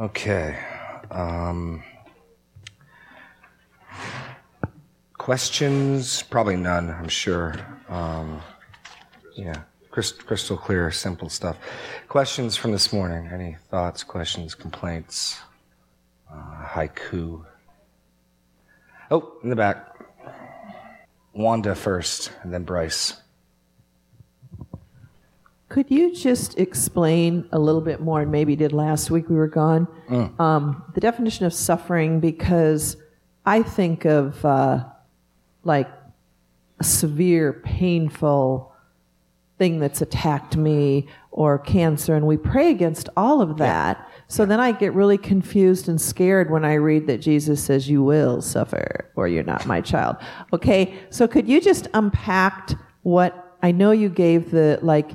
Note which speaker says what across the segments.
Speaker 1: Okay. Um, questions? Probably none, I'm sure. Um, yeah, crystal clear, simple stuff. Questions from this morning? Any thoughts, questions, complaints? Uh, haiku? Oh, in the back. Wanda first, and then Bryce.
Speaker 2: Could you just explain a little bit more, and maybe did last week we were gone, mm. um, the definition of suffering? Because I think of uh, like a severe, painful thing that's attacked me or cancer, and we pray against all of that. Yeah. So then I get really confused and scared when I read that Jesus says, You will suffer, or you're not my child. Okay, so could you just unpack what I know you gave the like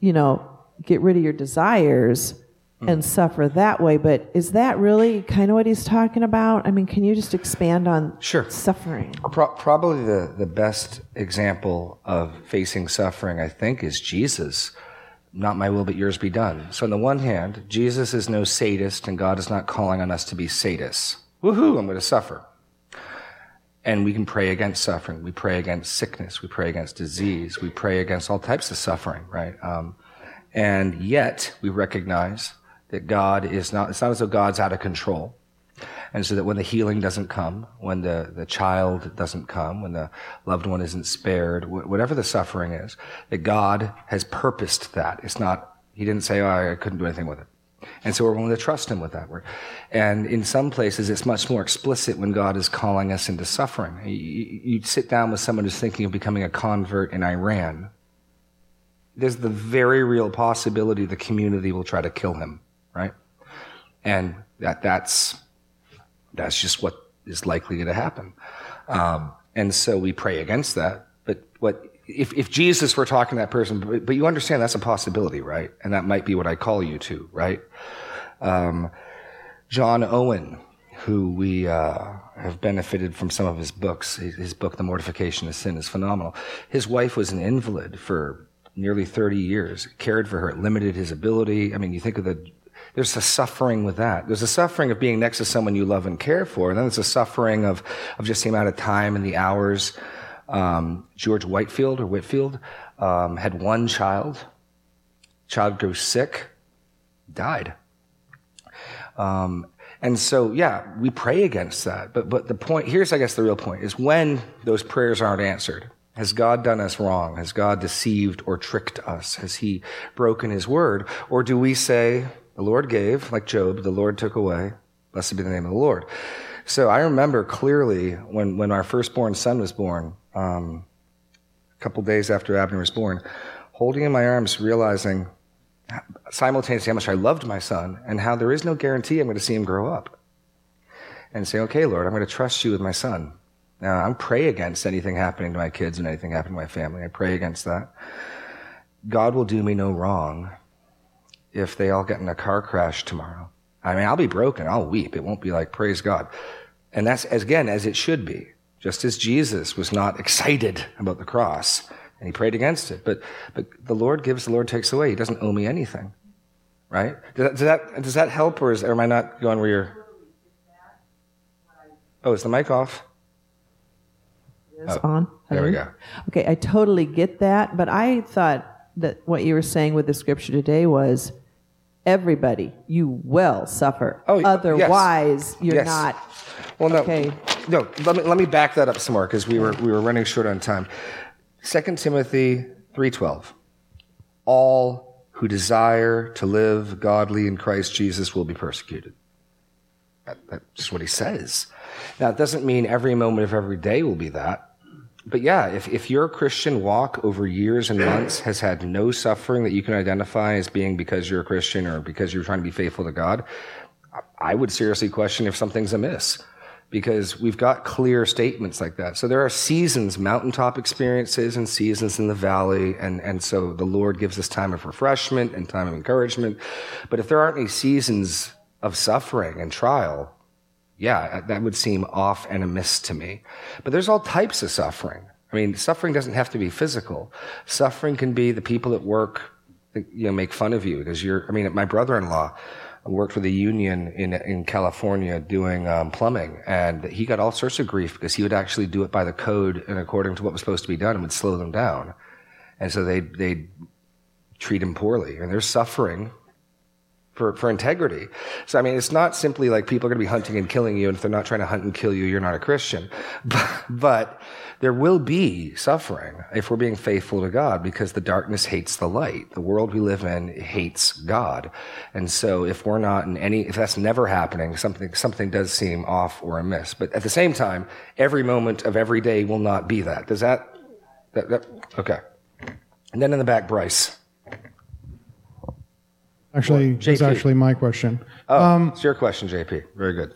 Speaker 2: you know, get rid of your desires and mm. suffer that way. But is that really kind of what he's talking about? I mean, can you just expand on
Speaker 1: sure.
Speaker 2: suffering?
Speaker 1: Pro- probably the, the best example of facing suffering, I think, is Jesus. Not my will, but yours be done. So, on the one hand, Jesus is no sadist, and God is not calling on us to be sadists. Woohoo, I'm going to suffer. And we can pray against suffering. We pray against sickness. We pray against disease. We pray against all types of suffering, right? Um, and yet we recognize that God is not, it's not as though God's out of control. And so that when the healing doesn't come, when the, the child doesn't come, when the loved one isn't spared, whatever the suffering is, that God has purposed that. It's not, he didn't say, oh, I couldn't do anything with it. And so we're willing to trust him with that word. And in some places, it's much more explicit when God is calling us into suffering. You, sit down with someone who's thinking of becoming a convert in Iran. There's the very real possibility the community will try to kill him, right? And that, that's, that's just what is likely to happen. Um, and so we pray against that. But what if, if Jesus were talking to that person, but, but, you understand that's a possibility, right? And that might be what I call you to, right? Um, John Owen, who we uh, have benefited from some of his books, his, book, The Mortification of Sin, is phenomenal. His wife was an invalid for nearly 30 years, cared for her, it limited his ability. I mean, you think of the there's a suffering with that. There's a suffering of being next to someone you love and care for. And then there's a suffering of, of just the amount of time and the hours um, George Whitefield or Whitfield um, had one child. Child grew sick, died. Um, and so, yeah, we pray against that. But, but the point, here's, I guess, the real point is when those prayers aren't answered. Has God done us wrong? Has God deceived or tricked us? Has he broken his word? Or do we say, the Lord gave, like Job, the Lord took away. Blessed be the name of the Lord. So I remember clearly when, when our firstborn son was born, um, a couple days after Abner was born, holding in my arms, realizing simultaneously how much I loved my son and how there is no guarantee I'm going to see him grow up. And say, okay, Lord, I'm going to trust you with my son. Now, I pray against anything happening to my kids and anything happening to my family. I pray against that. God will do me no wrong if they all get in a car crash tomorrow. I mean, I'll be broken. I'll weep. It won't be like, praise God. And that's, again, as it should be. Just as Jesus was not excited about the cross and he prayed against it. But, but the Lord gives, the Lord takes away. He doesn't owe me anything. Right? Does that, does that, does that help or, is, or am I not going where you're? Oh, is the mic off?
Speaker 2: Oh, on.
Speaker 1: There we go.
Speaker 2: Okay, I totally get that, but I thought that what you were saying with the scripture today was everybody, you will suffer. Oh, Otherwise, yes. you're yes. not.
Speaker 1: Well, no, okay. no. Let me let me back that up some more because we were we were running short on time. Second Timothy three twelve. All who desire to live godly in Christ Jesus will be persecuted. That, that's what he says. Now, it doesn't mean every moment of every day will be that but yeah, if, if your Christian walk over years and months has had no suffering that you can identify as being because you're a Christian or because you're trying to be faithful to God, I would seriously question if something's amiss because we've got clear statements like that. So there are seasons, mountaintop experiences and seasons in the valley. And, and so the Lord gives us time of refreshment and time of encouragement. But if there aren't any seasons of suffering and trial, yeah, that would seem off and amiss to me. But there's all types of suffering. I mean, suffering doesn't have to be physical. Suffering can be the people at work that, you know, make fun of you because you're, I mean, my brother-in-law, worked with a union in in California doing um, plumbing, and he got all sorts of grief because he would actually do it by the code and according to what was supposed to be done, and would slow them down, and so they they treat him poorly, and they're suffering for, for integrity. So, I mean, it's not simply like people are going to be hunting and killing you, and if they're not trying to hunt and kill you, you're not a Christian. But, but there will be suffering if we're being faithful to God because the darkness hates the light. The world we live in hates God. And so if we're not in any, if that's never happening, something, something does seem off or amiss. But at the same time, every moment of every day will not be that. Does that, that, that okay. And then in the back, Bryce.
Speaker 3: Actually, it's actually my question.
Speaker 1: Oh, um, it's your question, JP. Very good.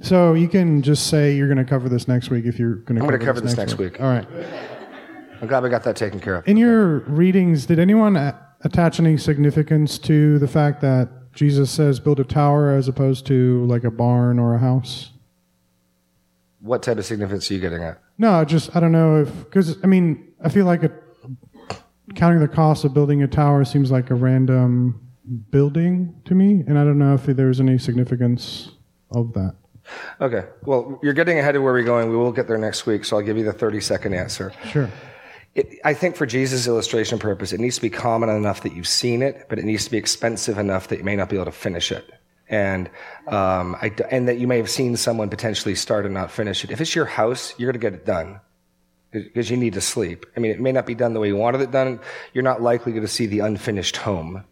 Speaker 3: So you can just say you're going to cover this next week if you're going to.
Speaker 1: I'm
Speaker 3: going
Speaker 1: to cover this, next week.
Speaker 3: All right.
Speaker 1: I'm glad we got that taken care of.
Speaker 3: In your readings, did anyone attach any significance to the fact that Jesus says build a tower as opposed to like a barn or a house?
Speaker 1: What type of significance are you getting at?
Speaker 3: No, I just I don't know if because I mean I feel like a, counting the cost of building a tower seems like a random building to me, and I don't know if there's any significance of that.
Speaker 1: Okay. Well, you're getting ahead of where we're going. We will get there next week, so I'll give you the 30 second answer.
Speaker 3: Sure.
Speaker 1: It, I think for Jesus' illustration purpose, it needs to be common enough that you've seen it, but it needs to be expensive enough that you may not be able to finish it. And, um, I, and that you may have seen someone potentially start and not finish it. If it's your house, you're going to get it done because you need to sleep. I mean, it may not be done the way you wanted it done. You're not likely going to see the unfinished home.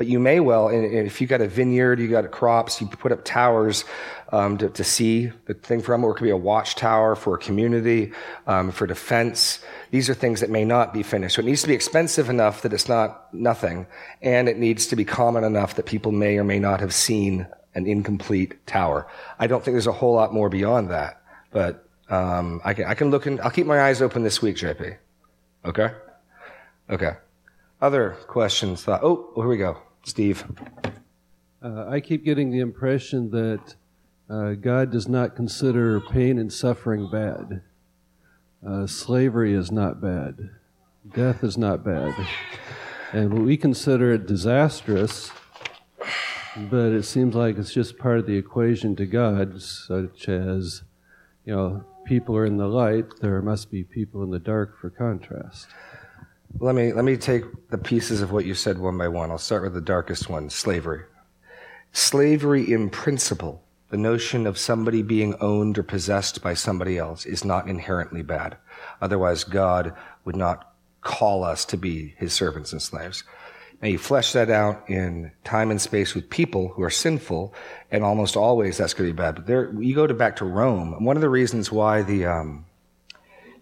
Speaker 1: But you may well, if you got a vineyard, you got crops, you put up towers um, to, to, see the thing from or it could be a watchtower for a community, um, for defense. These are things that may not be finished. So it needs to be expensive enough that it's not nothing, and it needs to be common enough that people may or may not have seen an incomplete tower. I don't think there's a whole lot more beyond that, but um, I, can, I can look and I'll keep my eyes open this week, JP. Okay? Okay. Other questions? Thought, oh, here we go. Steve.
Speaker 4: Uh, I keep getting the impression that uh, God does not consider pain and suffering bad. Uh, slavery is not bad. Death is not bad. And we consider it disastrous, but it seems like it's just part of the equation to God, such as, you know, people are in the light, there must be people in the dark for contrast.
Speaker 1: Let me, let me take the pieces of what you said one by one. I'll start with the darkest one slavery. Slavery in principle, the notion of somebody being owned or possessed by somebody else, is not inherently bad. Otherwise, God would not call us to be his servants and slaves. Now, you flesh that out in time and space with people who are sinful, and almost always that's going to be bad. But there, you go to back to Rome. One of the reasons why the um,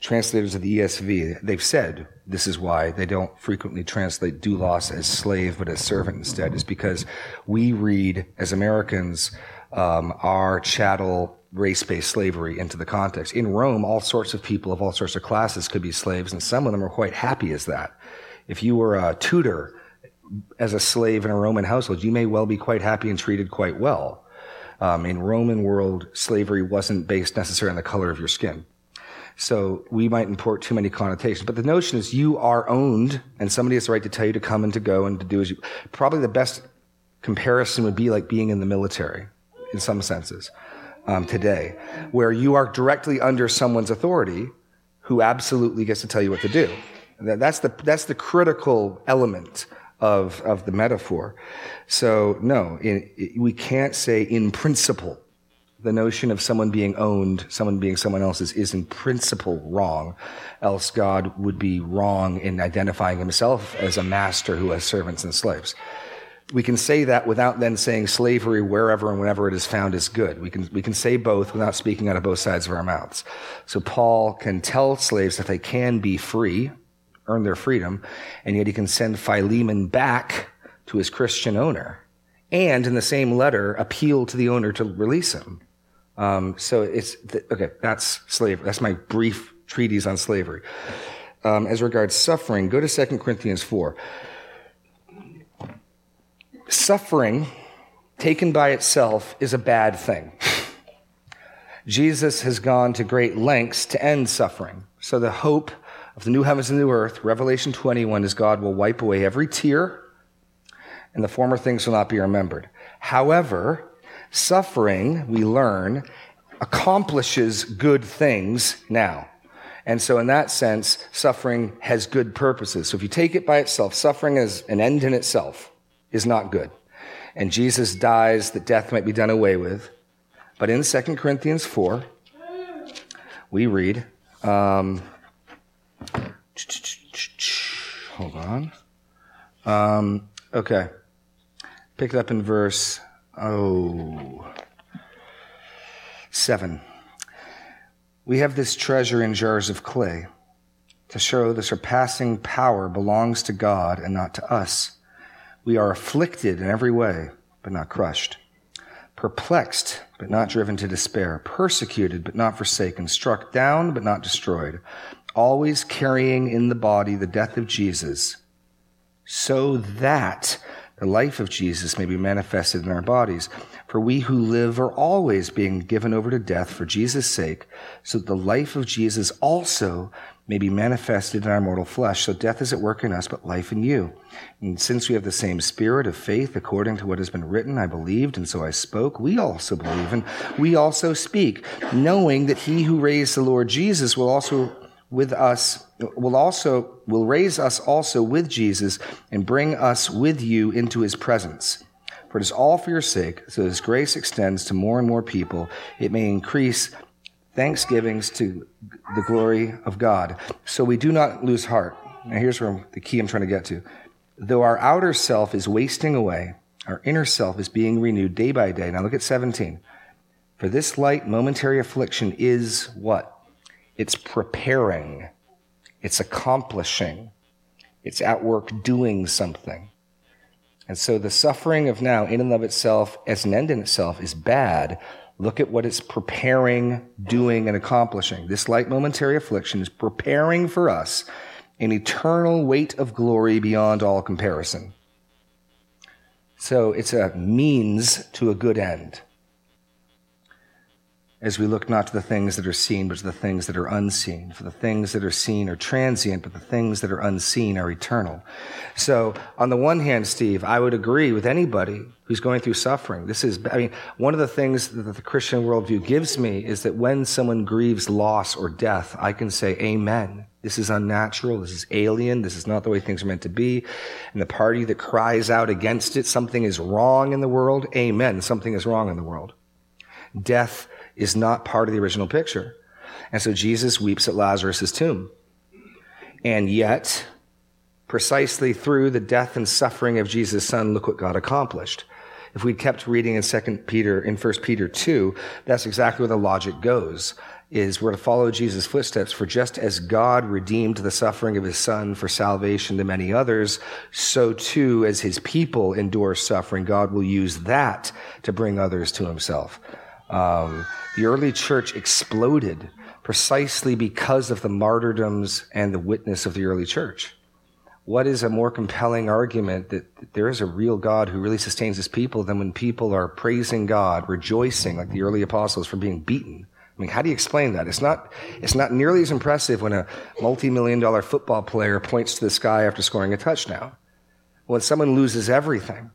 Speaker 1: translators of the ESV, they've said this is why they don't frequently translate doulos as slave, but as servant instead, is because we read as Americans um, our chattel race-based slavery into the context. In Rome, all sorts of people of all sorts of classes could be slaves, and some of them are quite happy as that. If you were a tutor as a slave in a Roman household, you may well be quite happy and treated quite well. Um, in Roman world, slavery wasn't based necessarily on the color of your skin. So we might import too many connotations. But the notion is you are owned and somebody has the right to tell you to come and to go and to do as you, probably the best comparison would be like being in the military in some senses um, today, where you are directly under someone's authority who absolutely gets to tell you what to do. That's the, that's the critical element of, of the metaphor. So no, in, we can't say in principle the notion of someone being owned, someone being someone else's, is in principle wrong. Else God would be wrong in identifying himself as a master who has servants and slaves. We can say that without then saying slavery wherever and whenever it is found is good. We can, we can say both without speaking out of both sides of our mouths. So Paul can tell slaves that they can be free, earn their freedom, and yet he can send Philemon back to his Christian owner. And in the same letter, appeal to the owner to release him. Um, so it's okay. That's slavery. That's my brief treatise on slavery. Um, as regards suffering, go to 2 Corinthians 4. Suffering, taken by itself, is a bad thing. Jesus has gone to great lengths to end suffering. So the hope of the new heavens and new earth, Revelation 21, is God will wipe away every tear and the former things will not be remembered. However, suffering, we learn, accomplishes good things now. And so, in that sense, suffering has good purposes. So, if you take it by itself, suffering as an end in itself is not good. And Jesus dies that death might be done away with. But in 2 Corinthians 4, we read, um, hold on. Um, okay. Pick it up in verse, oh, 7. We have this treasure in jars of clay to show the surpassing power belongs to God and not to us. We are afflicted in every way, but not crushed, perplexed, but not driven to despair, persecuted, but not forsaken, struck down, but not destroyed, always carrying in the body the death of Jesus, so that the life of Jesus may be manifested in our bodies. For we who live are always being given over to death for Jesus' sake, so that the life of Jesus also may be manifested in our mortal flesh. So death is at work in us, but life in you. And since we have the same spirit of faith, according to what has been written, I believed, and so I spoke, we also believe, and we also speak, knowing that he who raised the Lord Jesus will also with us will also will raise us also with Jesus and bring us with you into his presence. For it is all for your sake, so as grace extends to more and more people, it may increase thanksgivings to the glory of God. So we do not lose heart. Now here's where the key I'm trying to get to. Though our outer self is wasting away, our inner self is being renewed day by day. Now look at 17. For this light momentary affliction is what? It's preparing. It's accomplishing. It's at work doing something. And so the suffering of now, in and of itself, as an end in itself, is bad. Look at what it's preparing, doing, and accomplishing. This light momentary affliction is preparing for us an eternal weight of glory beyond all comparison. So it's a means to a good end as we look not to the things that are seen, but to the things that are unseen. For the things that are seen are transient, but the things that are unseen are eternal. So, on the one hand, Steve, I would agree with anybody who's going through suffering. This is, I mean, one of the things that the Christian worldview gives me is that when someone grieves loss or death, I can say, Amen. This is unnatural. This is alien. This is not the way things are meant to be. And the party that cries out against it, something is wrong in the world, Amen. Something is wrong in the world. Death is not part of the original picture. And so Jesus weeps at Lazarus' tomb. And yet, precisely through the death and suffering of Jesus' son, look what God accomplished. If we'd kept reading in 2 Peter, in 1 Peter 2, that's exactly where the logic goes, is we're to follow Jesus' footsteps. For just as God redeemed the suffering of his son for salvation to many others, so too as his people endure suffering, God will use that to bring others to himself. Um, the early church exploded precisely because of the martyrdoms and the witness of the early church. What is a more compelling argument that there is a real God who really sustains his people than when people are praising God, rejoicing like the early apostles for being beaten? I mean, how do you explain that? It's not, it's not nearly as impressive when a multi-million dollar football player points to the sky after scoring a touchdown. When someone loses everything,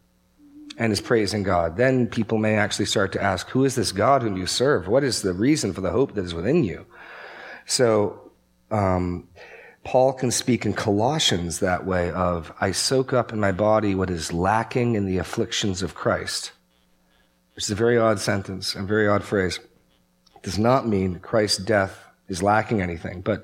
Speaker 1: and is praising God, then people may actually start to ask, who is this God whom you serve? What is the reason for the hope that is within you? So, um, Paul can speak in Colossians that way of, I soak up in my body what is lacking in the afflictions of Christ. Which is a very odd sentence, and very odd phrase. It does not mean Christ's death is lacking anything, but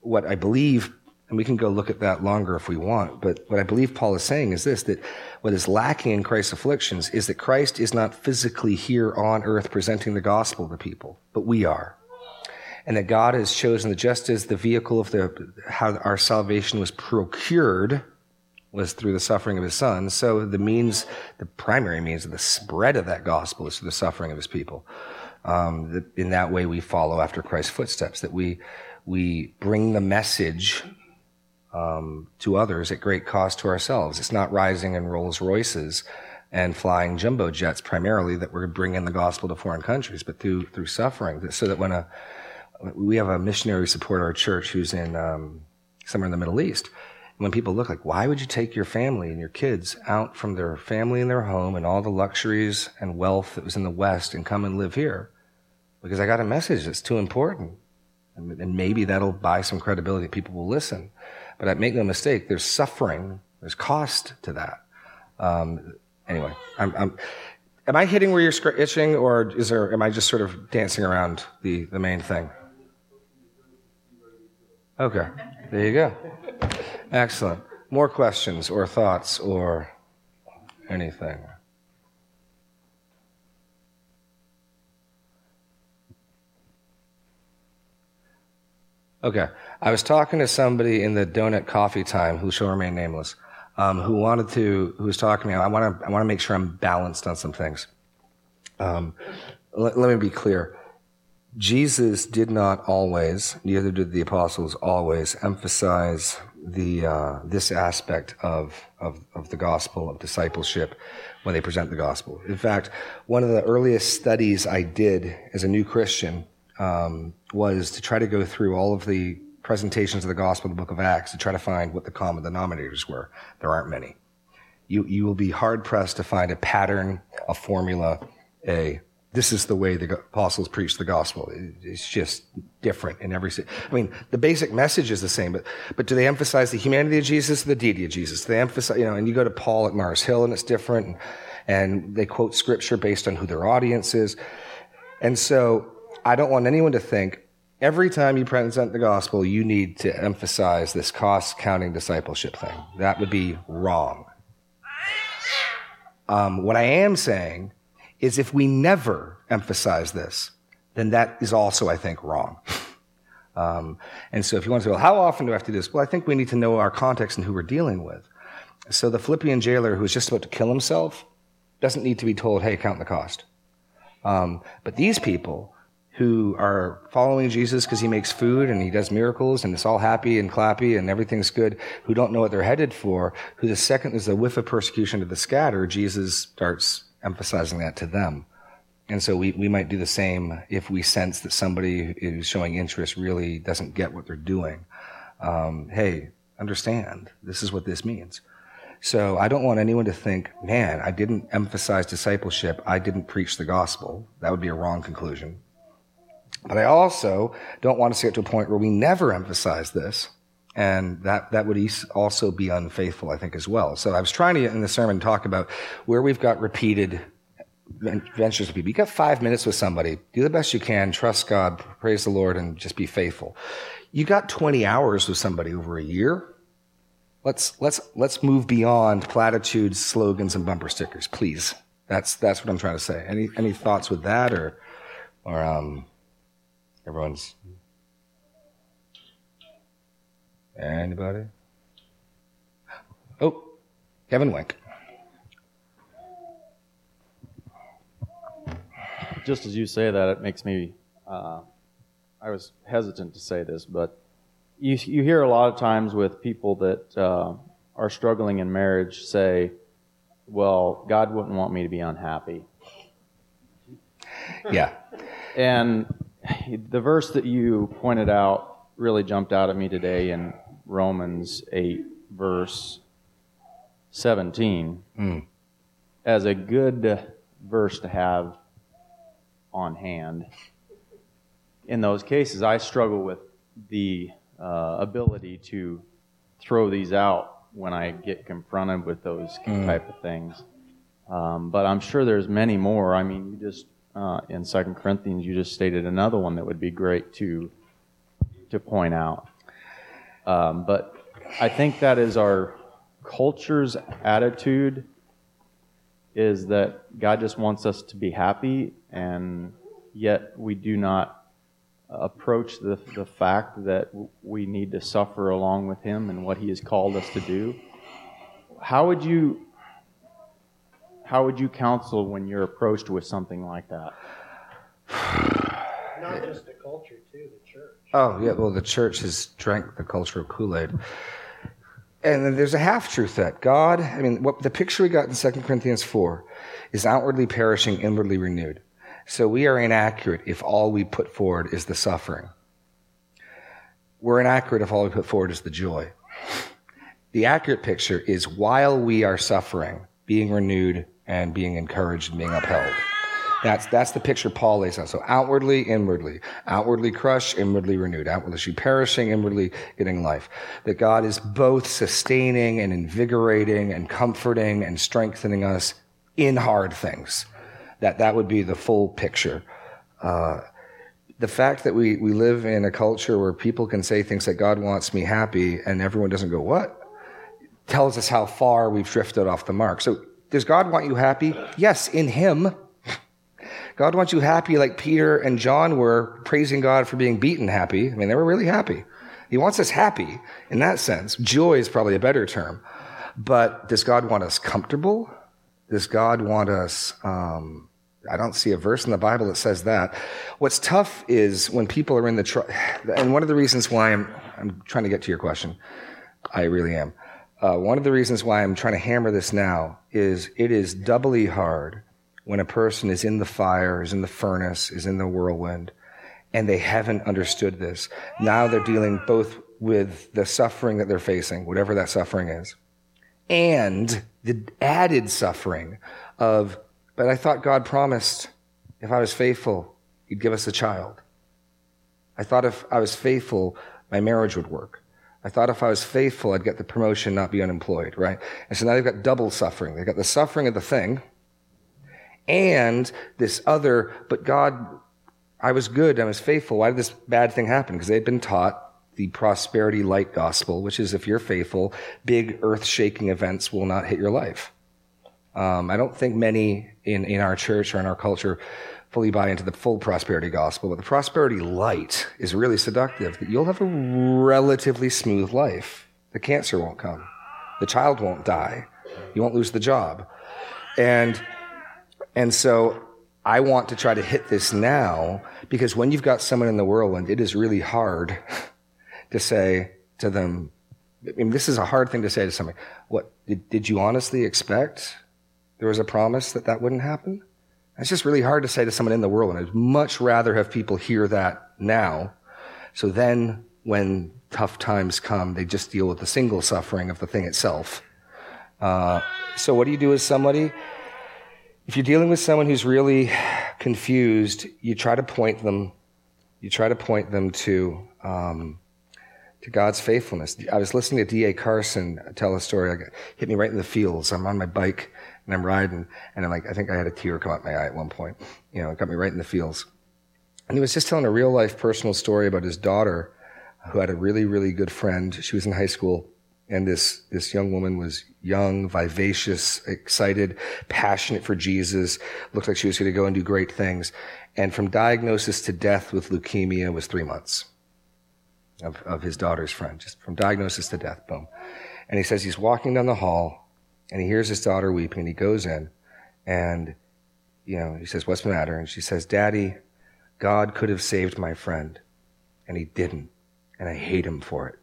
Speaker 1: what I believe and we can go look at that longer if we want. But what I believe Paul is saying is this that what is lacking in Christ's afflictions is that Christ is not physically here on earth presenting the gospel to people, but we are. And that God has chosen that just as the vehicle of the, how our salvation was procured was through the suffering of his son, so the means, the primary means of the spread of that gospel is through the suffering of his people. Um, that in that way we follow after Christ's footsteps, that we, we bring the message um, to others at great cost to ourselves. It's not rising in Rolls Royces and flying jumbo jets primarily that we're bringing the gospel to foreign countries, but through through suffering, so that when a we have a missionary support our church who's in um, somewhere in the Middle East, when people look like, why would you take your family and your kids out from their family and their home and all the luxuries and wealth that was in the West and come and live here? Because I got a message that's too important. And maybe that'll buy some credibility. People will listen. But I make no mistake, there's suffering, there's cost to that. Um, anyway, I'm, I'm, am I hitting where you're itching, or is there, am I just sort of dancing around the, the main thing? Okay, there you go. Excellent. More questions or thoughts or anything? Okay. I was talking to somebody in the donut coffee time who shall remain nameless, um, who wanted to, who was talking to me. I want to, I want to make sure I'm balanced on some things. Um, let, let me be clear. Jesus did not always, neither did the apostles always, emphasize the uh, this aspect of, of of the gospel of discipleship when they present the gospel. In fact, one of the earliest studies I did as a new Christian um, was to try to go through all of the presentations of the gospel in the book of Acts to try to find what the common denominators were. There aren't many. You you will be hard pressed to find a pattern, a formula, a this is the way the apostles preach the gospel. It's just different in every. I mean, the basic message is the same, but but do they emphasize the humanity of Jesus, the deity of Jesus? Do they emphasize, you know, and you go to Paul at Mars Hill, and it's different, and, and they quote scripture based on who their audience is, and so I don't want anyone to think every time you present the gospel, you need to emphasize this cost counting discipleship thing. That would be wrong. Um, what I am saying is if we never emphasize this, then that is also, I think, wrong. Um, and so if you want to say, well, how often do I have to do this? Well, I think we need to know our context and who we're dealing with. So the Philippian jailer who was just about to kill himself doesn't need to be told, hey, count the cost. Um, but these people who are following Jesus because he makes food and he does miracles and it's all happy and clappy and everything's good, who don't know what they're headed for, who the second is a whiff of persecution to the scatter, Jesus starts emphasizing that to them. And so we, we might do the same if we sense that somebody who's showing interest really doesn't get what they're doing. Um, hey, understand, this is what this means. So I don't want anyone to think, man, I didn't emphasize discipleship. I didn't preach the gospel. That would be a wrong conclusion. But I also don't want to get to a point where we never emphasize this. And that, that would also be unfaithful, I think, as well. So I was trying to, in the sermon, talk about where we've got repeated ventures with people. You got five minutes with somebody. Do the best you can. Trust God. Praise the Lord, and just be faithful. You got 20 hours with somebody over a year. Let's let's let's move beyond platitudes, slogans, and bumper stickers, please. That's that's what I'm trying to say. Any any thoughts with that, or or um, everyone's anybody? Oh, Kevin Wink.
Speaker 5: just as you say that, it makes me. Uh, I was hesitant to say this, but you you hear a lot of times with people that uh, are struggling in marriage say, "Well, God wouldn't want me to be unhappy."
Speaker 1: Yeah.
Speaker 5: And the verse that you pointed out really jumped out at me today in Romans 8, verse 17, mm. as a good verse to have on hand. In those cases, I struggle with the uh, ability to throw these out when I get confronted with those mm. type of things. Um, but I'm sure there's many more. I mean, you just uh, in Second Corinthians, you just stated another one that would be great to to point out. Um, but I think that is our culture's attitude is that God just wants us to be happy, and yet we do not approach the, the fact that we need to suffer along with Him and what He has called us to do. How would you how would you counsel when you're approached with something like that?
Speaker 6: Not just the culture, too, the church.
Speaker 1: Oh, yeah, well, the church has drank the culture of Kool Aid. And then there's a half truth that God, I mean, what the picture we got in 2 Corinthians 4 is outwardly perishing, inwardly renewed. So we are inaccurate if all we put forward is the suffering. We're inaccurate if all we put forward is the joy. The accurate picture is while we are suffering, being renewed and being encouraged and being upheld. That's, that's the picture Paul lays out. So outwardly, inwardly. Outwardly crushed, inwardly renewed. Outwardly she perishing, inwardly getting life. That God is both sustaining and invigorating and comforting and strengthening us in hard things. That, that would be the full picture. Uh, the fact that we, we live in a culture where people can say things like God wants me happy and everyone doesn't go, what? Tells us how far we've drifted off the mark. So does God want you happy? Yes, in Him. God wants you happy like Peter and John were praising God for being beaten happy. I mean, they were really happy. He wants us happy in that sense. Joy is probably a better term. But does God want us comfortable? Does God want us, um, I don't see a verse in the Bible that says that. What's tough is when people are in the, tr- and one of the reasons why I'm, I'm trying to get to your question, I really am. Uh, one of the reasons why I'm trying to hammer this now is it is doubly hard when a person is in the fire, is in the furnace, is in the whirlwind, and they haven't understood this. Now they're dealing both with the suffering that they're facing, whatever that suffering is, and the added suffering of, but I thought God promised if I was faithful, He'd give us a child. I thought if I was faithful, my marriage would work. I thought if I was faithful, I'd get the promotion, not be unemployed, right? And so now they've got double suffering. They've got the suffering of the thing, and this other, but God, I was good, I was faithful. Why did this bad thing happen? Because they'd been taught the prosperity light gospel, which is if you're faithful, big earth shaking events will not hit your life. Um, I don't think many in, in our church or in our culture fully buy into the full prosperity gospel, but the prosperity light is really seductive. That you'll have a relatively smooth life. The cancer won't come. The child won't die. You won't lose the job. And and so I want to try to hit this now because when you've got someone in the whirlwind, it is really hard to say to them, I mean, this is a hard thing to say to somebody. What, did, did you honestly expect there was a promise that that wouldn't happen? It's just really hard to say to someone in the world. And I'd much rather have people hear that now. So then when tough times come, they just deal with the single suffering of the thing itself. Uh, so what do you do as somebody? If you're dealing with someone who's really confused, you try to point them, you try to point them to, um, to God's faithfulness. I was listening to D.A. Carson tell a story. Hit me right in the feels. I'm on my bike and I'm riding, and I'm like, I think I had a tear come out my eye at one point. You know, it got me right in the feels. And he was just telling a real life personal story about his daughter, who had a really, really good friend. She was in high school, and this, this young woman was young, vivacious, excited, passionate for Jesus, looked like she was going to go and do great things. And from diagnosis to death with leukemia was three months of, of his daughter's friend, just from diagnosis to death, boom. And he says he's walking down the hall and he hears his daughter weeping and he goes in and, you know, he says, what's the matter? And she says, daddy, God could have saved my friend and he didn't. And I hate him for it.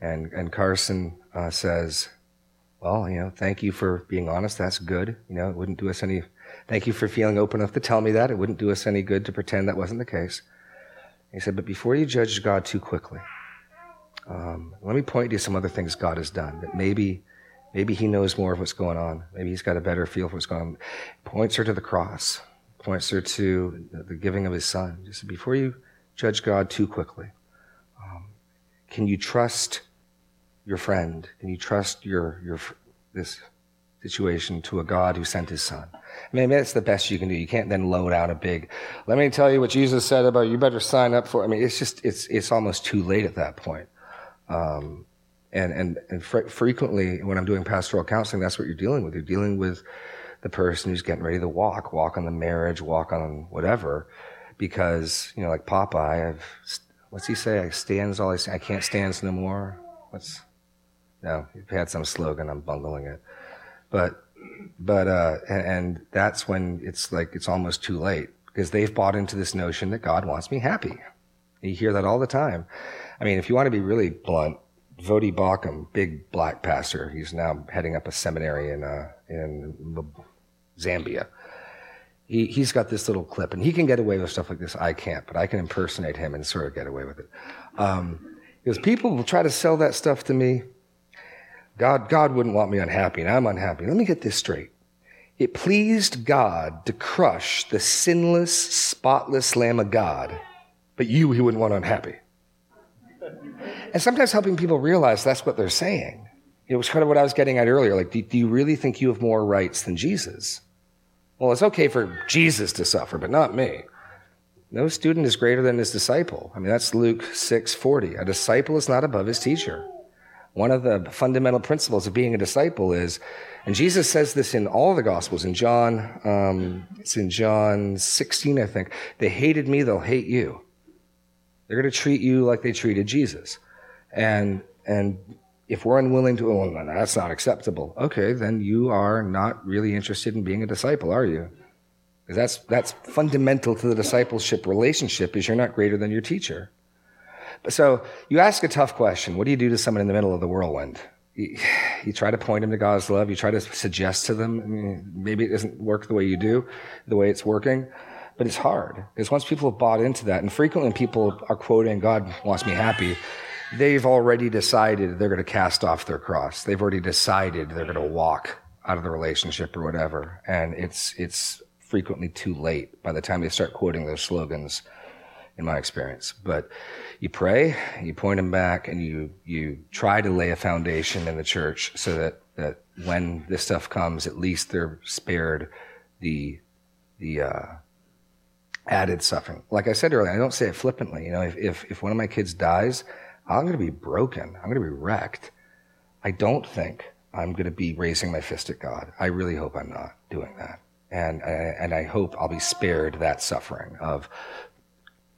Speaker 1: And, and Carson uh, says, well, you know, thank you for being honest. That's good. You know, it wouldn't do us any, thank you for feeling open enough to tell me that. It wouldn't do us any good to pretend that wasn't the case. He said, but before you judge God too quickly, um, let me point you to some other things God has done that maybe, maybe he knows more of what's going on. Maybe he's got a better feel for what's going on. Points her to the cross, points her to the giving of his son. Just before you judge God too quickly, um, can you trust your friend? Can you trust your, your, this situation to a God who sent his son? I mean, that's the best you can do. You can't then load out a big, let me tell you what Jesus said about you better sign up for. It. I mean, it's just, it's, it's almost too late at that point. Um, and, and, and fr- frequently when I'm doing pastoral counseling, that's what you're dealing with. You're dealing with the person who's getting ready to walk, walk on the marriage, walk on whatever, because, you know, like Popeye, I've, what's he say? I stands all I say. I can't stands no more. What's, no, he had some slogan. I'm bungling it, but but uh, and, and, that's when it's like it's almost too late because they've bought into this notion that God wants me happy. You hear that all the time. I mean, if you want to be really blunt, Voddie Baucham, big black pastor, he's now heading up a seminary in uh, in Zambia. He he's got this little clip, and he can get away with stuff like this. I can't, but I can impersonate him and sort of get away with it. Um, Because people will try to sell that stuff to me. God, God wouldn't want me unhappy, and I'm unhappy. Let me get this straight. It pleased God to crush the sinless, spotless Lamb of God, but you, he wouldn't want unhappy. And sometimes helping people realize that's what they're saying. It was kind of what I was getting at earlier. Like, do, do you really think you have more rights than Jesus? Well, it's okay for Jesus to suffer, but not me. No student is greater than his disciple. I mean, that's Luke 6:40. A disciple is not above his teacher. One of the fundamental principles of being a disciple is, and Jesus says this in all the Gospels. In John, um, it's in John 16, I think. They hated me, they'll hate you. They're going to treat you like they treated Jesus. And, and if we're unwilling to, oh, no, that's not acceptable. Okay, then you are not really interested in being a disciple, are you? Because that's, that's fundamental to the discipleship relationship is you're not greater than your teacher. So you ask a tough question. What do you do to someone in the middle of the whirlwind? You, you try to point them to God's love. You try to suggest to them. Maybe it doesn't work the way you do, the way it's working. But it's hard because once people have bought into that, and frequently people are quoting, God wants me happy, they've already decided they're going to cast off their cross. They've already decided they're going to walk out of the relationship or whatever. And it's, it's frequently too late by the time they start quoting those slogans, in my experience. But you pray, you point them back, and you, you try to lay a foundation in the church so that, that when this stuff comes, at least they're spared the, the, uh, added suffering. Like I said earlier, I don't say it flippantly. You know, if, if, if one of my kids dies, I'm going to be broken. I'm going to be wrecked. I don't think I'm going to be raising my fist at God. I really hope I'm not doing that. And, and I hope I'll be spared that suffering of,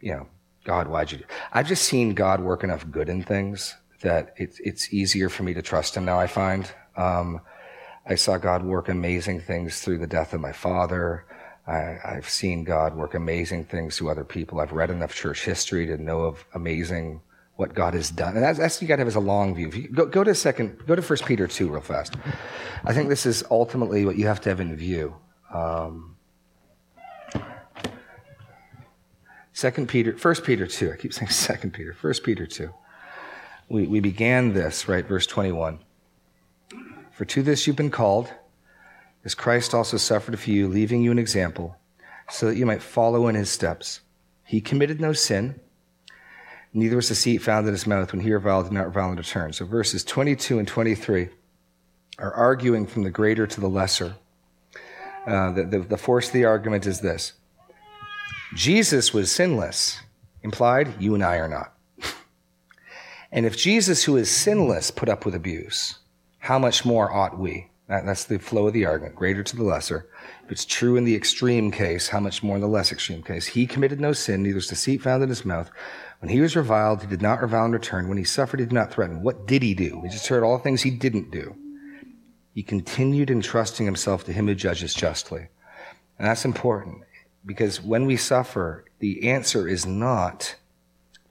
Speaker 1: you know, God, why'd you do? I've just seen God work enough good in things that it's, it's easier for me to trust him now, I find. Um, I saw God work amazing things through the death of my father. I, have seen God work amazing things through other people. I've read enough church history to know of amazing what God has done. And that's, that's you got to have as a long view. You, go, go to second, go to First Peter two real fast. I think this is ultimately what you have to have in view. Um, Second Peter, First Peter two. I keep saying Second Peter. First Peter two. We we began this right, verse twenty one. For to this you've been called, as Christ also suffered for you, leaving you an example, so that you might follow in his steps. He committed no sin, neither was deceit found in his mouth when he reviled did not revile in return. So verses 22 and 23 are arguing from the greater to the lesser. Uh, the, the, the force of the argument is this Jesus was sinless, implied, you and I are not. and if Jesus, who is sinless, put up with abuse, how much more ought we? That, that's the flow of the argument, greater to the lesser. If it's true in the extreme case, how much more in the less extreme case? He committed no sin, neither is deceit found in his mouth. When he was reviled, he did not revile in return. When he suffered, he did not threaten. What did he do? We just heard all the things he didn't do. He continued entrusting himself to him who judges justly. And that's important because when we suffer, the answer is not,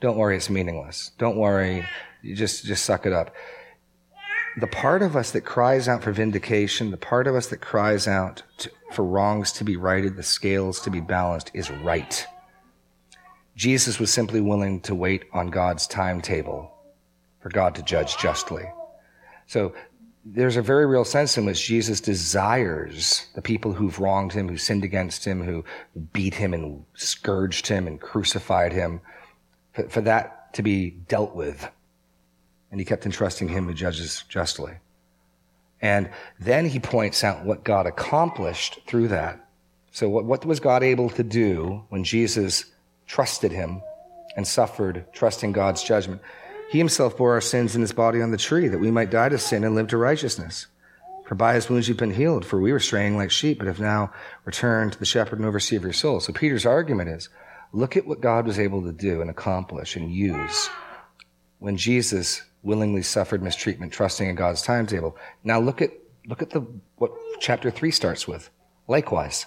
Speaker 1: don't worry, it's meaningless. Don't worry, you just, just suck it up the part of us that cries out for vindication, the part of us that cries out to, for wrongs to be righted, the scales to be balanced, is right. Jesus was simply willing to wait on God's timetable for God to judge justly. So there's a very real sense in which Jesus desires the people who've wronged him, who sinned against him, who beat him and scourged him and crucified him, for, for that to be dealt with and he kept entrusting him who judges justly. And then he points out what God accomplished through that. So, what, what was God able to do when Jesus trusted him and suffered, trusting God's judgment? He himself bore our sins in his body on the tree, that we might die to sin and live to righteousness. For by his wounds you've been healed, for we were straying like sheep, but have now returned to the shepherd and overseer of your soul. So Peter's argument is, look at what God was able to do and accomplish and use when Jesus willingly suffered mistreatment, trusting in God's timetable. Now look at, look at the, what chapter 3 starts with. Likewise,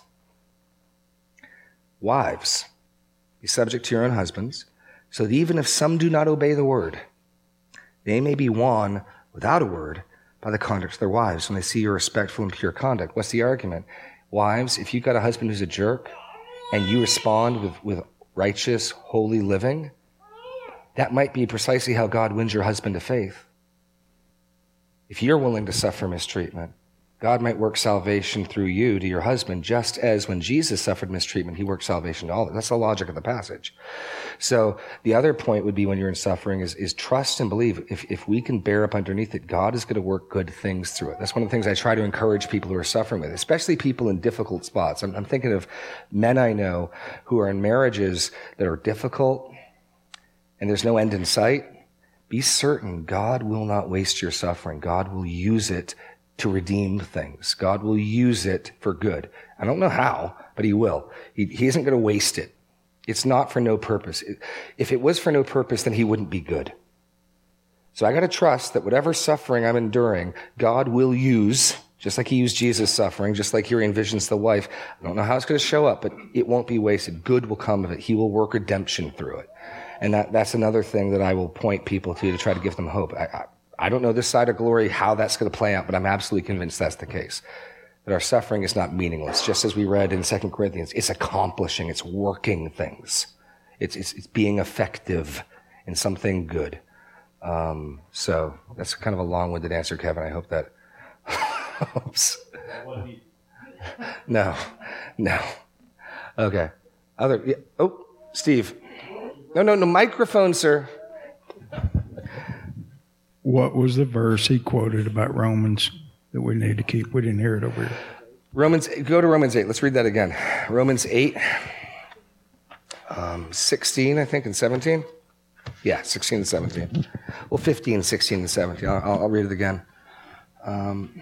Speaker 1: wives, be subject to your own husbands, so that even if some do not obey the word, they may be won without a word by the conduct of their wives when they see your respectful and pure conduct. What's the argument? Wives, if you've got a husband who's a jerk and you respond with, with righteous, holy living, That might be precisely how God wins your husband to faith. If you're willing to suffer mistreatment, God might work salvation through you to your husband, just as when Jesus suffered mistreatment, he worked salvation to all. That's the logic of the passage. So the other point would be when you're in suffering is, is trust and believe. If, if we can bear up underneath it, God is going to work good things through it. That's one of the things I try to encourage people who are suffering with, especially people in difficult spots. I'm, I'm thinking of men I know who are in marriages that are difficult and there's no end in sight. Be certain God will not waste your suffering. God will use it to redeem things. God will use it for good. I don't know how, but He will. He, he isn't going to waste it. It's not for no purpose. If it was for no purpose, then He wouldn't be good. So I got to trust that whatever suffering I'm enduring, God will use, just like He used Jesus' suffering, just like He envisions the wife. I don't know how it's going to show up, but it won't be wasted. Good will come of it. He will work redemption through it. And that, that's another thing that I will point people to to try to give them hope. I, I, I don't know this side of glory, how that's going to play out, but I'm absolutely convinced that's the case. That our suffering is not meaningless. Just as we read in 2 Corinthians, it's accomplishing, it's working things. It's, it's, it's being effective in something good. Um, so that's kind of a long-winded answer, Kevin. I hope that helps. no, no. Okay. Other, yeah. oh, Steve. No, no, no, microphone, sir
Speaker 7: what was the verse he quoted about Romans that we need to keep? We didn't hear it over here.
Speaker 1: Romans, go to Romans 8. Let's read that again. Romans 8, um, 16, I think, and 17. Yeah, 16 and 17. Well, 15, 16, and 17. I'll, I'll read it again. Um,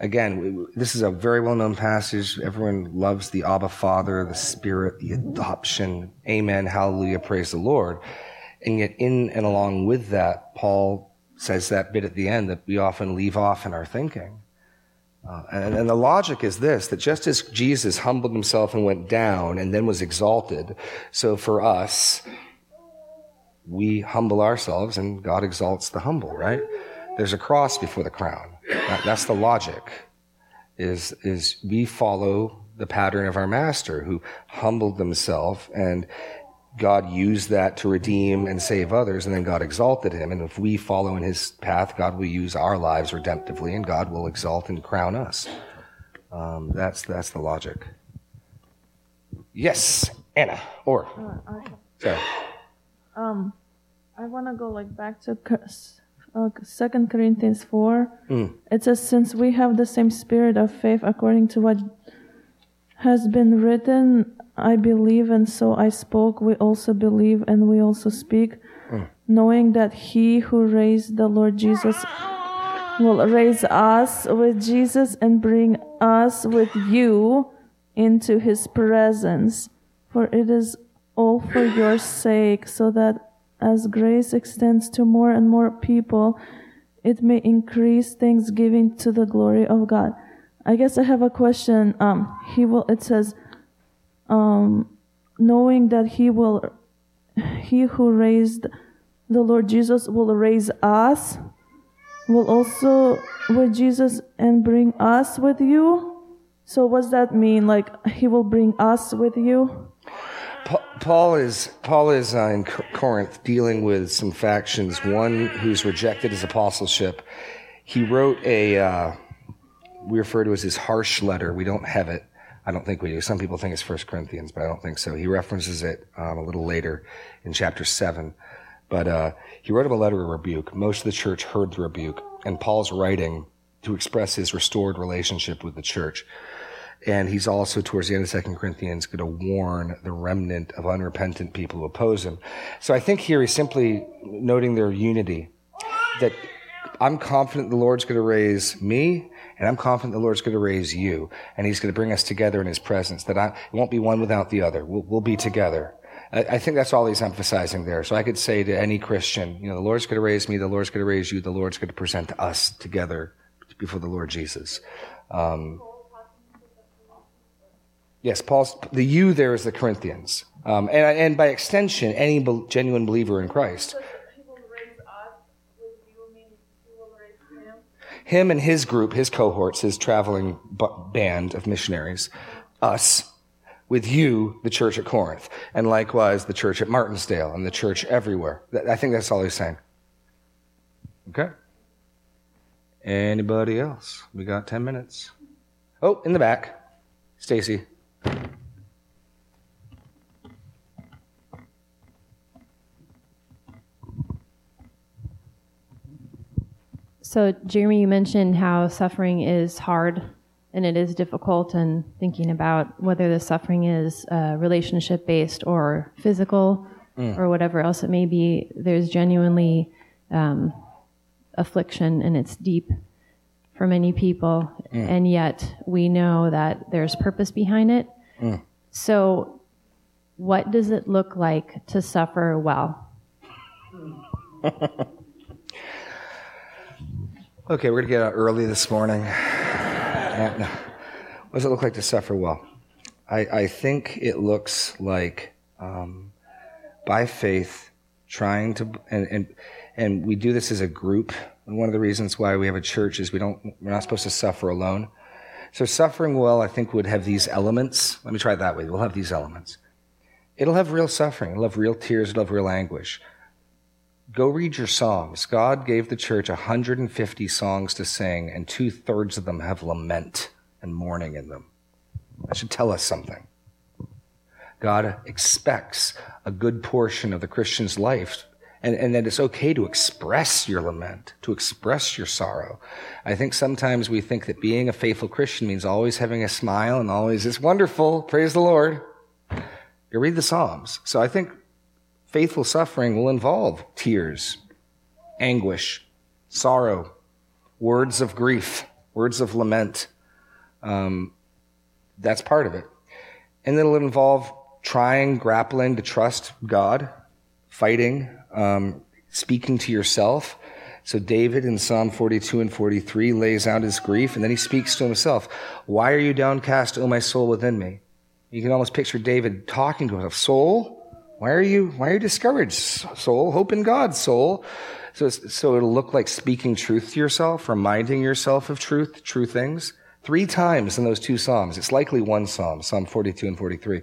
Speaker 1: Again, this is a very well known passage. Everyone loves the Abba Father, the Spirit, the adoption. Amen. Hallelujah. Praise the Lord. And yet, in and along with that, Paul says that bit at the end that we often leave off in our thinking. Uh, and, and the logic is this that just as Jesus humbled himself and went down and then was exalted, so for us, we humble ourselves and God exalts the humble, right? There's a cross before the crown. That, that's the logic. Is is we follow the pattern of our master who humbled himself and God used that to redeem and save others, and then God exalted him. And if we follow in his path, God will use our lives redemptively, and God will exalt and crown us. Um, that's that's the logic. Yes, Anna. Or uh, okay. sorry.
Speaker 8: Um, I want to go like back to uh, Second Corinthians four. Mm. It says, "Since we have the same spirit of faith, according to what has been written, I believe, and so I spoke. We also believe, and we also speak, mm. knowing that He who raised the Lord Jesus." Will raise us with Jesus and bring us with you into his presence. For it is all for your sake, so that as grace extends to more and more people, it may increase thanksgiving to the glory of God. I guess I have a question. Um, he will. It says, um, knowing that he will, he who raised the Lord Jesus will raise us, will also with Jesus and bring us with you. So what's that mean? Like he will bring us with you?
Speaker 1: Paul is Paul is uh, in Corinth dealing with some factions. One who's rejected his apostleship. He wrote a uh, we refer to as his harsh letter. We don't have it. I don't think we do. Some people think it's First Corinthians, but I don't think so. He references it um, a little later in chapter seven. But uh, he wrote him a letter of rebuke. Most of the church heard the rebuke, and Paul's writing to express his restored relationship with the church. And he's also, towards the end of Second Corinthians, going to warn the remnant of unrepentant people who oppose him. So I think here he's simply noting their unity. That I'm confident the Lord's going to raise me And I'm confident the Lord's going to raise you, and He's going to bring us together in His presence, that I, it won't be one without the other. We'll, we'll be together. I, I think that's all He's emphasizing there. So I could say to any Christian, you know, the Lord's going to raise me, the Lord's going to raise you, the Lord's going to present us together before the Lord Jesus. Um, yes, Paul's, the you there is the Corinthians. Um, and, and by extension, any be- genuine believer in Christ. Him and his group, his cohorts, his traveling b- band of missionaries, us, with you, the church at Corinth, and likewise the church at Martinsdale and the church everywhere. I think that's all he's saying. Okay? Anybody else? We got 10 minutes. Oh, in the back. Stacy.
Speaker 9: So, Jeremy, you mentioned how suffering is hard and it is difficult, and thinking about whether the suffering is uh, relationship based or physical mm. or whatever else it may be. There's genuinely um, affliction and it's deep for many people, mm. and yet we know that there's purpose behind it. Mm. So, what does it look like to suffer well?
Speaker 1: Okay, we're going to get out early this morning. what does it look like to suffer well? I, I think it looks like um, by faith, trying to, and, and, and we do this as a group. And one of the reasons why we have a church is we don't, we're not supposed to suffer alone. So suffering well, I think, would have these elements. Let me try it that way. We'll have these elements. It'll have real suffering. It'll have real tears. It'll have real anguish. Go read your Psalms. God gave the church 150 songs to sing, and two thirds of them have lament and mourning in them. That should tell us something. God expects a good portion of the Christian's life, and, and that it's okay to express your lament, to express your sorrow. I think sometimes we think that being a faithful Christian means always having a smile and always, it's wonderful, praise the Lord. You read the Psalms. So I think Faithful suffering will involve tears, anguish, sorrow, words of grief, words of lament. Um, that's part of it. And then it'll involve trying, grappling to trust God, fighting, um, speaking to yourself. So David in Psalm 42 and 43 lays out his grief and then he speaks to himself. Why are you downcast, O my soul within me? You can almost picture David talking to himself. Soul, why are you, why are you discouraged, soul? Hope in God, soul. So, so it'll look like speaking truth to yourself, reminding yourself of truth, true things. Three times in those two Psalms. It's likely one Psalm, Psalm 42 and 43.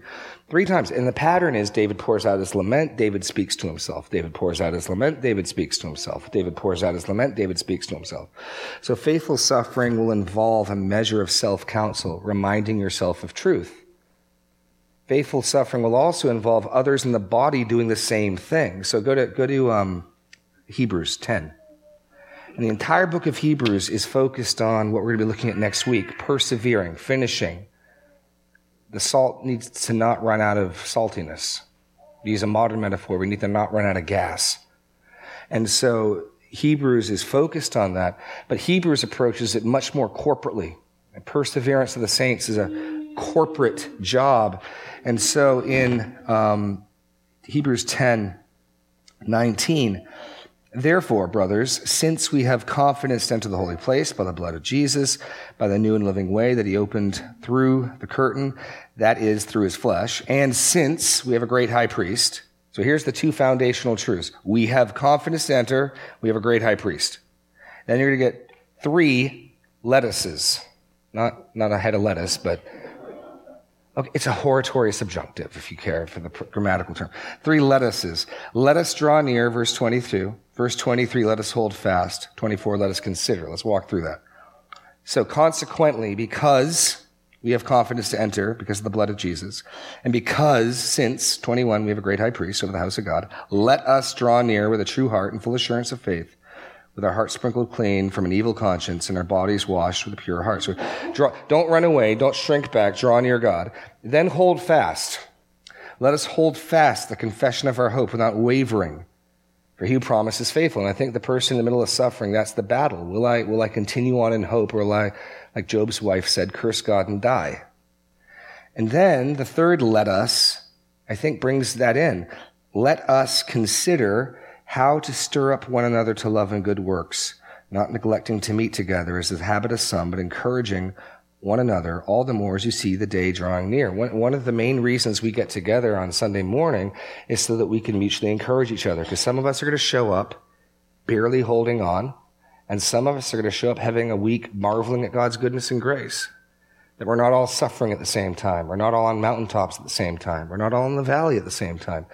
Speaker 1: Three times. And the pattern is David pours out his lament, David speaks to himself. David pours out his lament, David speaks to himself. David pours out his lament, David speaks to himself. So faithful suffering will involve a measure of self-counsel, reminding yourself of truth. Faithful suffering will also involve others in the body doing the same thing. So go to, go to um, Hebrews 10. And the entire book of Hebrews is focused on what we're going to be looking at next week persevering, finishing. The salt needs to not run out of saltiness. To use a modern metaphor, we need to not run out of gas. And so Hebrews is focused on that, but Hebrews approaches it much more corporately. And perseverance of the saints is a corporate job. And so in um, Hebrews 10 19, Therefore, brothers, since we have confidence to enter the holy place by the blood of Jesus, by the new and living way that he opened through the curtain, that is through his flesh, and since we have a great high priest, so here's the two foundational truths. We have confidence to enter, we have a great high priest. Then you're going to get three lettuces. Not, not a head of lettuce, but Okay, it's a hortatory subjunctive, if you care for the grammatical term. Three lettuces. Let us draw near, verse 22. Verse 23, let us hold fast. 24, let us consider. Let's walk through that. So consequently, because we have confidence to enter because of the blood of Jesus, and because since 21 we have a great high priest over the house of God, let us draw near with a true heart and full assurance of faith, with our hearts sprinkled clean from an evil conscience and our bodies washed with a pure heart. So draw, don't run away, don't shrink back, draw near God. Then hold fast. Let us hold fast the confession of our hope without wavering. For he who promises faithful. And I think the person in the middle of suffering, that's the battle. Will I, will I continue on in hope or will I, like Job's wife said, curse God and die? And then the third let us, I think brings that in. Let us consider how to stir up one another to love and good works, not neglecting to meet together as the habit of some, but encouraging one another all the more as you see the day drawing near. One, one of the main reasons we get together on Sunday morning is so that we can mutually encourage each other. Because some of us are going to show up barely holding on, and some of us are going to show up having a week marveling at God's goodness and grace. That we're not all suffering at the same time. We're not all on mountaintops at the same time. We're not all in the valley at the same time.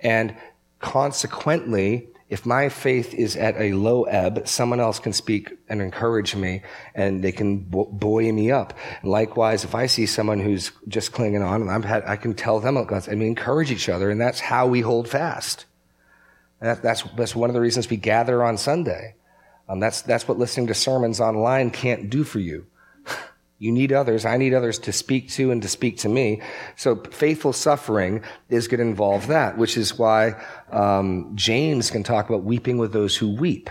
Speaker 1: And consequently, if my faith is at a low ebb, someone else can speak and encourage me and they can buoy me up. And likewise, if I see someone who's just clinging on and I'm had, I can tell them, I mean, encourage each other. And that's how we hold fast. That, that's, that's one of the reasons we gather on Sunday. Um, that's, that's what listening to sermons online can't do for you. You need others. I need others to speak to and to speak to me. So faithful suffering is going to involve that, which is why um, James can talk about weeping with those who weep.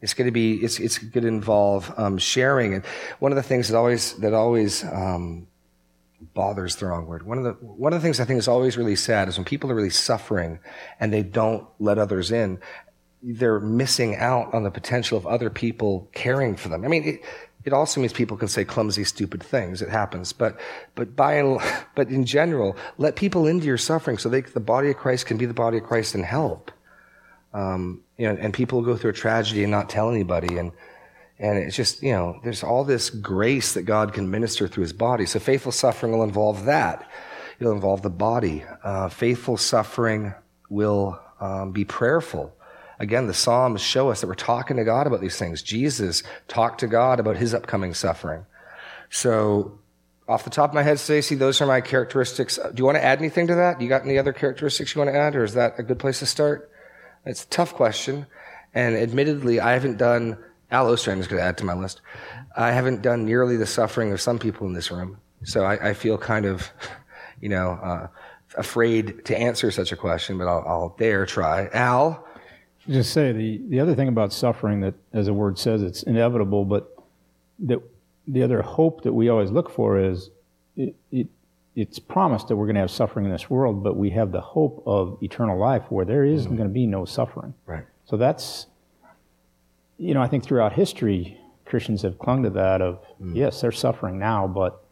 Speaker 1: It's going to be. It's, it's going to involve um, sharing. And one of the things that always that always um, bothers the wrong word. One of the one of the things I think is always really sad is when people are really suffering and they don't let others in. They're missing out on the potential of other people caring for them. I mean. It, it also means people can say clumsy, stupid things. It happens. But, but by and, but in general, let people into your suffering so they, the body of Christ can be the body of Christ and help. Um, you know, and people go through a tragedy and not tell anybody. And, and it's just, you know, there's all this grace that God can minister through his body. So faithful suffering will involve that. It'll involve the body. Uh, faithful suffering will um, be prayerful. Again, the Psalms show us that we're talking to God about these things. Jesus talked to God about his upcoming suffering. So, off the top of my head, Stacy, those are my characteristics. Do you want to add anything to that? You got any other characteristics you want to add, or is that a good place to start? It's a tough question. And admittedly, I haven't done, Al Ostrand is going to add to my list. I haven't done nearly the suffering of some people in this room. So I, I feel kind of, you know, uh, afraid to answer such a question, but I'll, I'll dare try. Al,
Speaker 10: just say the, the other thing about suffering that, as the word says, it's inevitable, but that the other hope that we always look for is it, it, it's promised that we're going to have suffering in this world, but we have the hope of eternal life where there is mm-hmm. going to be no suffering.
Speaker 1: Right.
Speaker 10: So that's, you know, I think throughout history, Christians have clung to that of, mm. yes, they're suffering now, but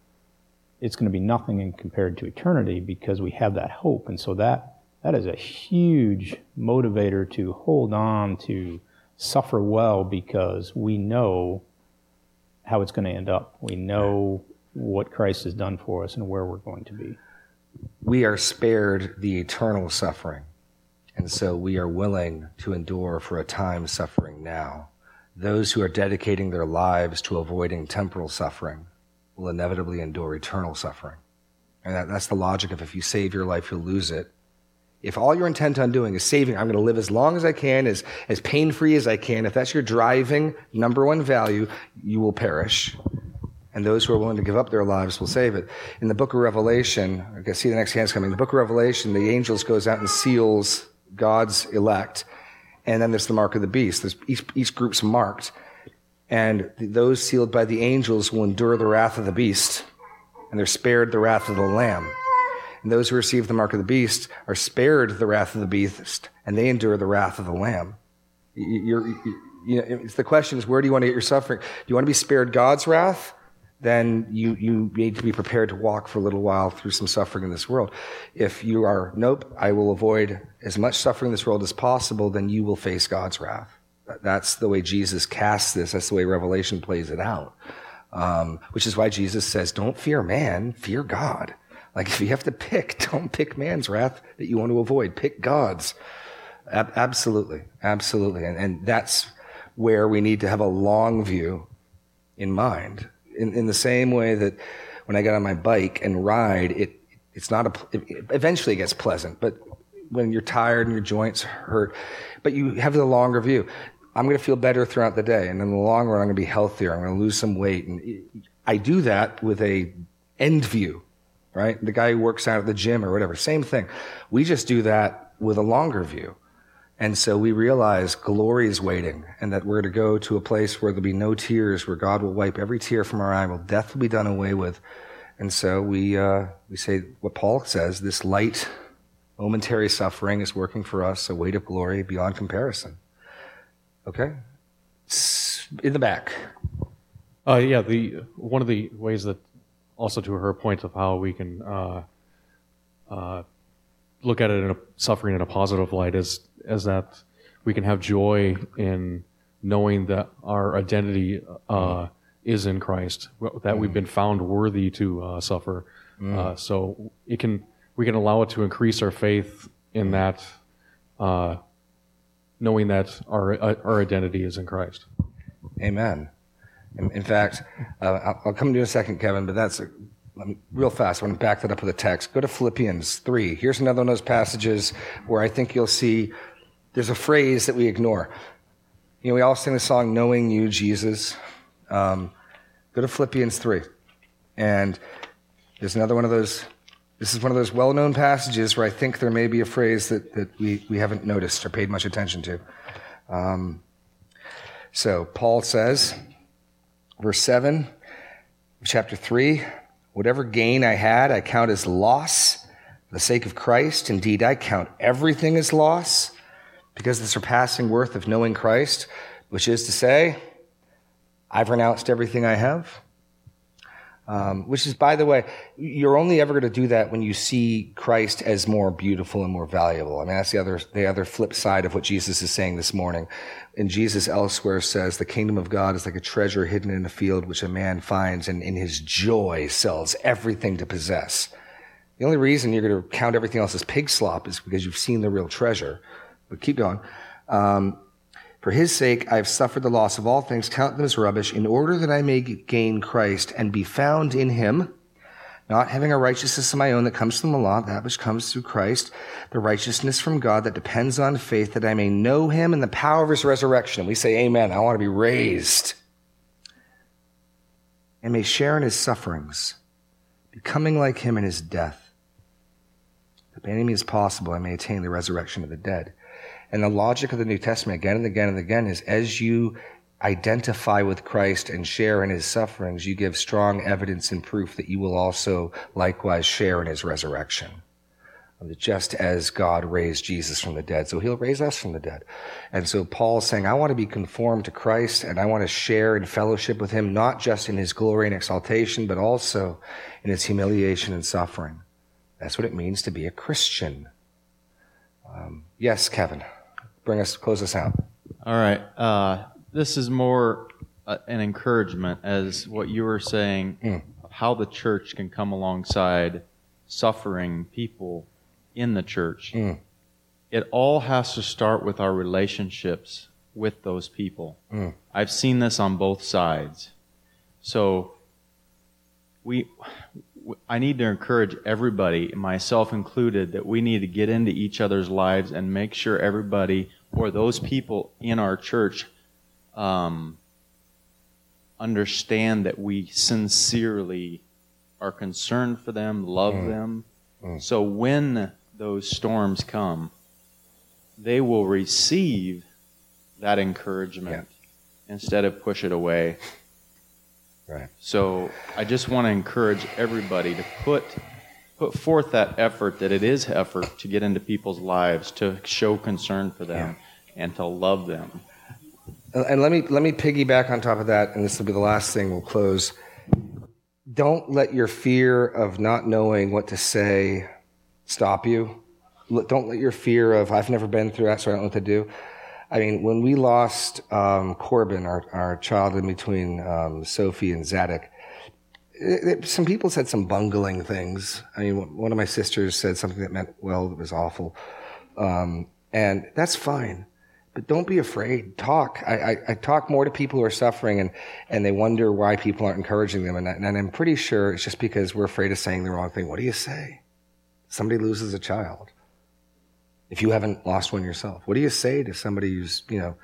Speaker 10: it's going to be nothing in compared to eternity because we have that hope. And so that that is a huge motivator to hold on to suffer well because we know how it's going to end up. We know what Christ has done for us and where we're going to be.
Speaker 1: We are spared the eternal suffering, and so we are willing to endure for a time suffering now. Those who are dedicating their lives to avoiding temporal suffering will inevitably endure eternal suffering. And that, that's the logic of if you save your life, you'll lose it. If all you're intent on doing is saving, I'm going to live as long as I can, as, as pain free as I can, if that's your driving number one value, you will perish. And those who are willing to give up their lives will save it. In the book of Revelation, I can see the next hand's coming. In the book of Revelation, the angels goes out and seals God's elect. And then there's the mark of the beast. There's each, each group's marked. And those sealed by the angels will endure the wrath of the beast. And they're spared the wrath of the lamb. And those who receive the mark of the beast are spared the wrath of the beast, and they endure the wrath of the lamb. You're, you the question is, where do you want to get your suffering? Do you want to be spared God's wrath? Then you, you need to be prepared to walk for a little while through some suffering in this world. If you are, nope, I will avoid as much suffering in this world as possible, then you will face God's wrath. That's the way Jesus casts this. That's the way Revelation plays it out. Um, which is why Jesus says, don't fear man, fear God. Like if you have to pick, don't pick man's wrath that you want to avoid. Pick God's. Ab- absolutely. Absolutely. And, and that's where we need to have a long view in mind. In, in the same way that when I get on my bike and ride, it, it's not a, it, eventually it gets pleasant, but when you're tired and your joints hurt, but you have the longer view. I'm going to feel better throughout the day. And in the long run, I'm going to be healthier. I'm going to lose some weight. And I do that with a end view right? The guy who works out at the gym or whatever, same thing. We just do that with a longer view. And so we realize glory is waiting and that we're to go to a place where there'll be no tears, where God will wipe every tear from our eye, where death will be done away with. And so we, uh, we say what Paul says this light, momentary suffering is working for us, a weight of glory beyond comparison. Okay? In the back.
Speaker 11: Uh, yeah, the one of the ways that also to her point of how we can uh, uh, look at it in a suffering in a positive light is as that we can have joy in knowing that our identity uh, is in Christ, that we've been found worthy to uh, suffer.
Speaker 1: Mm.
Speaker 11: Uh, so it can we can allow it to increase our faith in that, uh, knowing that our uh, our identity is in Christ.
Speaker 1: Amen. In, in fact, uh, I'll, I'll come to you in a second, Kevin, but that's me, real fast. I want to back that up with a text. Go to Philippians 3. Here's another one of those passages where I think you'll see there's a phrase that we ignore. You know, we all sing the song, Knowing You, Jesus. Um, go to Philippians 3. And there's another one of those, this is one of those well known passages where I think there may be a phrase that, that we, we haven't noticed or paid much attention to. Um, so, Paul says, verse 7, chapter 3 Whatever gain I had, I count as loss for the sake of Christ. Indeed, I count everything as loss because the surpassing worth of knowing Christ, which is to say, I've renounced everything I have. Um, which is, by the way, you're only ever going to do that when you see Christ as more beautiful and more valuable. I mean, that's the other, the other flip side of what Jesus is saying this morning. And Jesus elsewhere says, the kingdom of God is like a treasure hidden in a field which a man finds and in his joy sells everything to possess. The only reason you're going to count everything else as pig slop is because you've seen the real treasure. But keep going. Um, for his sake, I have suffered the loss of all things, count them as rubbish, in order that I may gain Christ and be found in him, not having a righteousness of my own that comes from the law, that which comes through Christ, the righteousness from God that depends on faith, that I may know him and the power of his resurrection. And we say, Amen. I want to be raised. And may share in his sufferings, becoming like him in his death. If any means possible, I may attain the resurrection of the dead. And the logic of the New Testament again and again and again is as you identify with Christ and share in his sufferings, you give strong evidence and proof that you will also likewise share in his resurrection. Just as God raised Jesus from the dead, so he'll raise us from the dead. And so Paul's saying, I want to be conformed to Christ and I want to share in fellowship with him, not just in his glory and exaltation, but also in his humiliation and suffering. That's what it means to be a Christian. Um, yes, Kevin bring us close us out.
Speaker 5: All right. Uh, this is more uh, an encouragement, as what you were saying,
Speaker 1: mm.
Speaker 5: how the church can come alongside suffering people in the church.
Speaker 1: Mm.
Speaker 5: It all has to start with our relationships with those people.
Speaker 1: Mm.
Speaker 5: I've seen this on both sides. So we I need to encourage everybody, myself included, that we need to get into each other's lives and make sure everybody or those people in our church um, understand that we sincerely are concerned for them, love
Speaker 1: Mm.
Speaker 5: them.
Speaker 1: Mm.
Speaker 5: So when those storms come, they will receive that encouragement instead of push it away.
Speaker 1: Right.
Speaker 5: So I just want to encourage everybody to put put forth that effort that it is effort to get into people's lives, to show concern for them, and to love them.
Speaker 1: And let me let me piggyback on top of that, and this will be the last thing we'll close. Don't let your fear of not knowing what to say stop you. Don't let your fear of I've never been through that, so I don't know what to do. I mean, when we lost um, Corbin, our, our child in between um, Sophie and Zadok, it, it- some people said some bungling things. I mean, one of my sisters said something that meant, well, it was awful. Um, and that's fine. But don't be afraid. Talk. I, I, I talk more to people who are suffering and, and they wonder why people aren't encouraging them. And, and I'm pretty sure it's just because we're afraid of saying the wrong thing. What do you say? Somebody loses a child. If you haven't lost one yourself, what do you say to somebody who's, you know,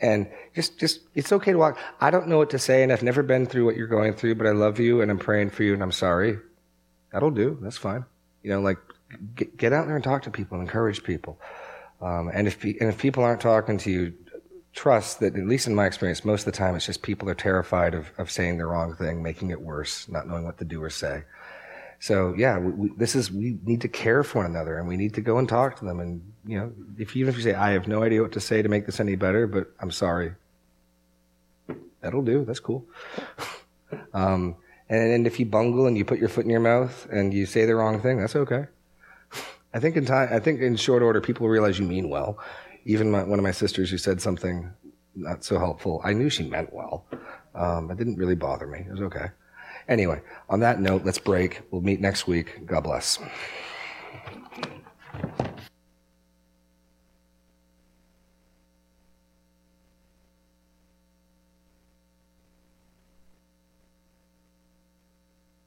Speaker 1: and just, just, it's okay to walk. I don't know what to say and I've never been through what you're going through, but I love you and I'm praying for you and I'm sorry. That'll do. That's fine. You know, like get, get out there and talk to people and encourage people. Um, and if and if people aren't talking to you, trust that at least in my experience, most of the time it's just people are terrified of, of saying the wrong thing, making it worse, not knowing what to do or say. So yeah, we, we, this is we need to care for one another, and we need to go and talk to them. And you know, if even if you say, "I have no idea what to say to make this any better," but I'm sorry, that'll do. That's cool. um, and, and if you bungle and you put your foot in your mouth and you say the wrong thing, that's okay. I think in time, I think in short order, people realize you mean well. Even my, one of my sisters who said something not so helpful, I knew she meant well. Um, it didn't really bother me. It was okay. Anyway, on that note, let's break. We'll meet next week. God bless.